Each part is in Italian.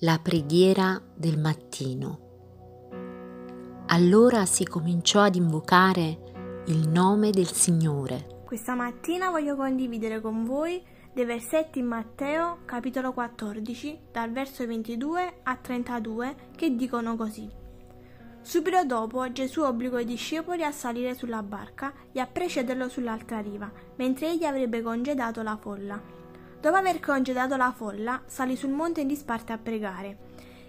La preghiera del mattino. Allora si cominciò ad invocare il nome del Signore. Questa mattina voglio condividere con voi dei versetti in Matteo capitolo 14 dal verso 22 a 32 che dicono così. Subito dopo Gesù obbligò i discepoli a salire sulla barca e a precederlo sull'altra riva, mentre egli avrebbe congedato la folla. Dopo aver congedato la folla, salì sul monte in disparte a pregare.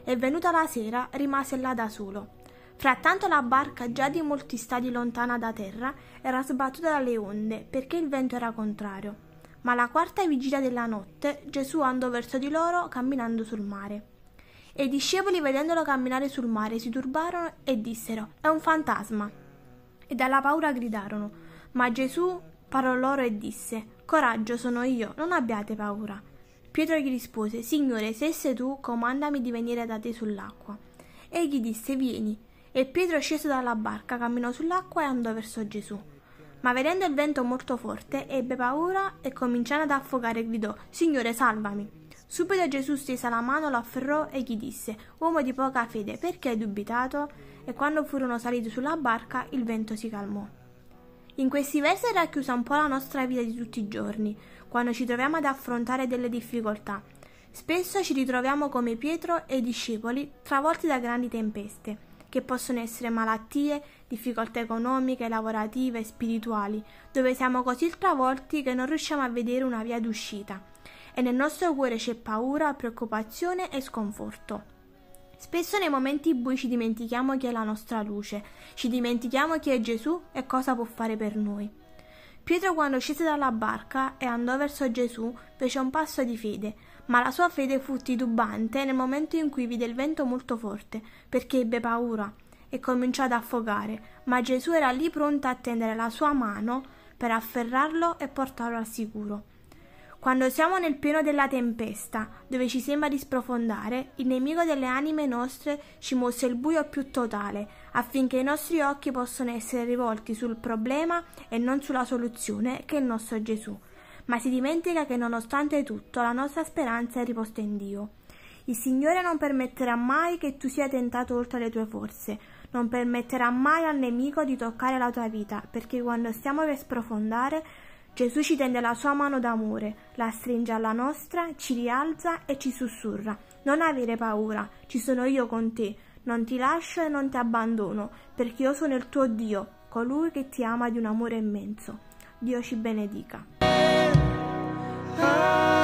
E venuta la sera, rimase là da solo. Frattanto la barca, già di molti stadi lontana da terra, era sbattuta dalle onde, perché il vento era contrario. Ma alla quarta vigilia della notte, Gesù andò verso di loro, camminando sul mare. E i discepoli, vedendolo camminare sul mare, si turbarono e dissero: È un fantasma. E dalla paura gridarono. Ma Gesù parò loro e disse: Coraggio, sono io, non abbiate paura. Pietro gli rispose, Signore, se sei tu, comandami di venire da te sull'acqua. Egli disse, Vieni. E Pietro sceso dalla barca, camminò sull'acqua e andò verso Gesù. Ma vedendo il vento molto forte, ebbe paura e cominciando ad affogare gridò, Signore, salvami. Subito Gesù stese la mano, lo afferrò e gli disse, Uomo di poca fede, perché hai dubitato? E quando furono saliti sulla barca, il vento si calmò. In questi versi è racchiusa un po' la nostra vita di tutti i giorni, quando ci troviamo ad affrontare delle difficoltà. Spesso ci ritroviamo come Pietro e i discepoli travolti da grandi tempeste, che possono essere malattie, difficoltà economiche, lavorative, spirituali, dove siamo così travolti che non riusciamo a vedere una via d'uscita. E nel nostro cuore c'è paura, preoccupazione e sconforto. Spesso nei momenti bui ci dimentichiamo chi è la nostra luce, ci dimentichiamo chi è Gesù e cosa può fare per noi. Pietro quando scese dalla barca e andò verso Gesù fece un passo di fede, ma la sua fede fu titubante nel momento in cui vide il vento molto forte, perché ebbe paura e cominciò ad affogare, ma Gesù era lì pronto a tendere la sua mano per afferrarlo e portarlo al sicuro. Quando siamo nel pieno della tempesta, dove ci sembra di sprofondare, il nemico delle anime nostre ci mostra il buio più totale, affinché i nostri occhi possano essere rivolti sul problema e non sulla soluzione che è il nostro Gesù. Ma si dimentica che nonostante tutto la nostra speranza è riposta in Dio. Il Signore non permetterà mai che tu sia tentato oltre le tue forze, non permetterà mai al nemico di toccare la tua vita, perché quando stiamo per sprofondare Gesù ci tende la sua mano d'amore, la stringe alla nostra, ci rialza e ci sussurra. Non avere paura, ci sono io con te, non ti lascio e non ti abbandono, perché io sono il tuo Dio, colui che ti ama di un amore immenso. Dio ci benedica. Ah.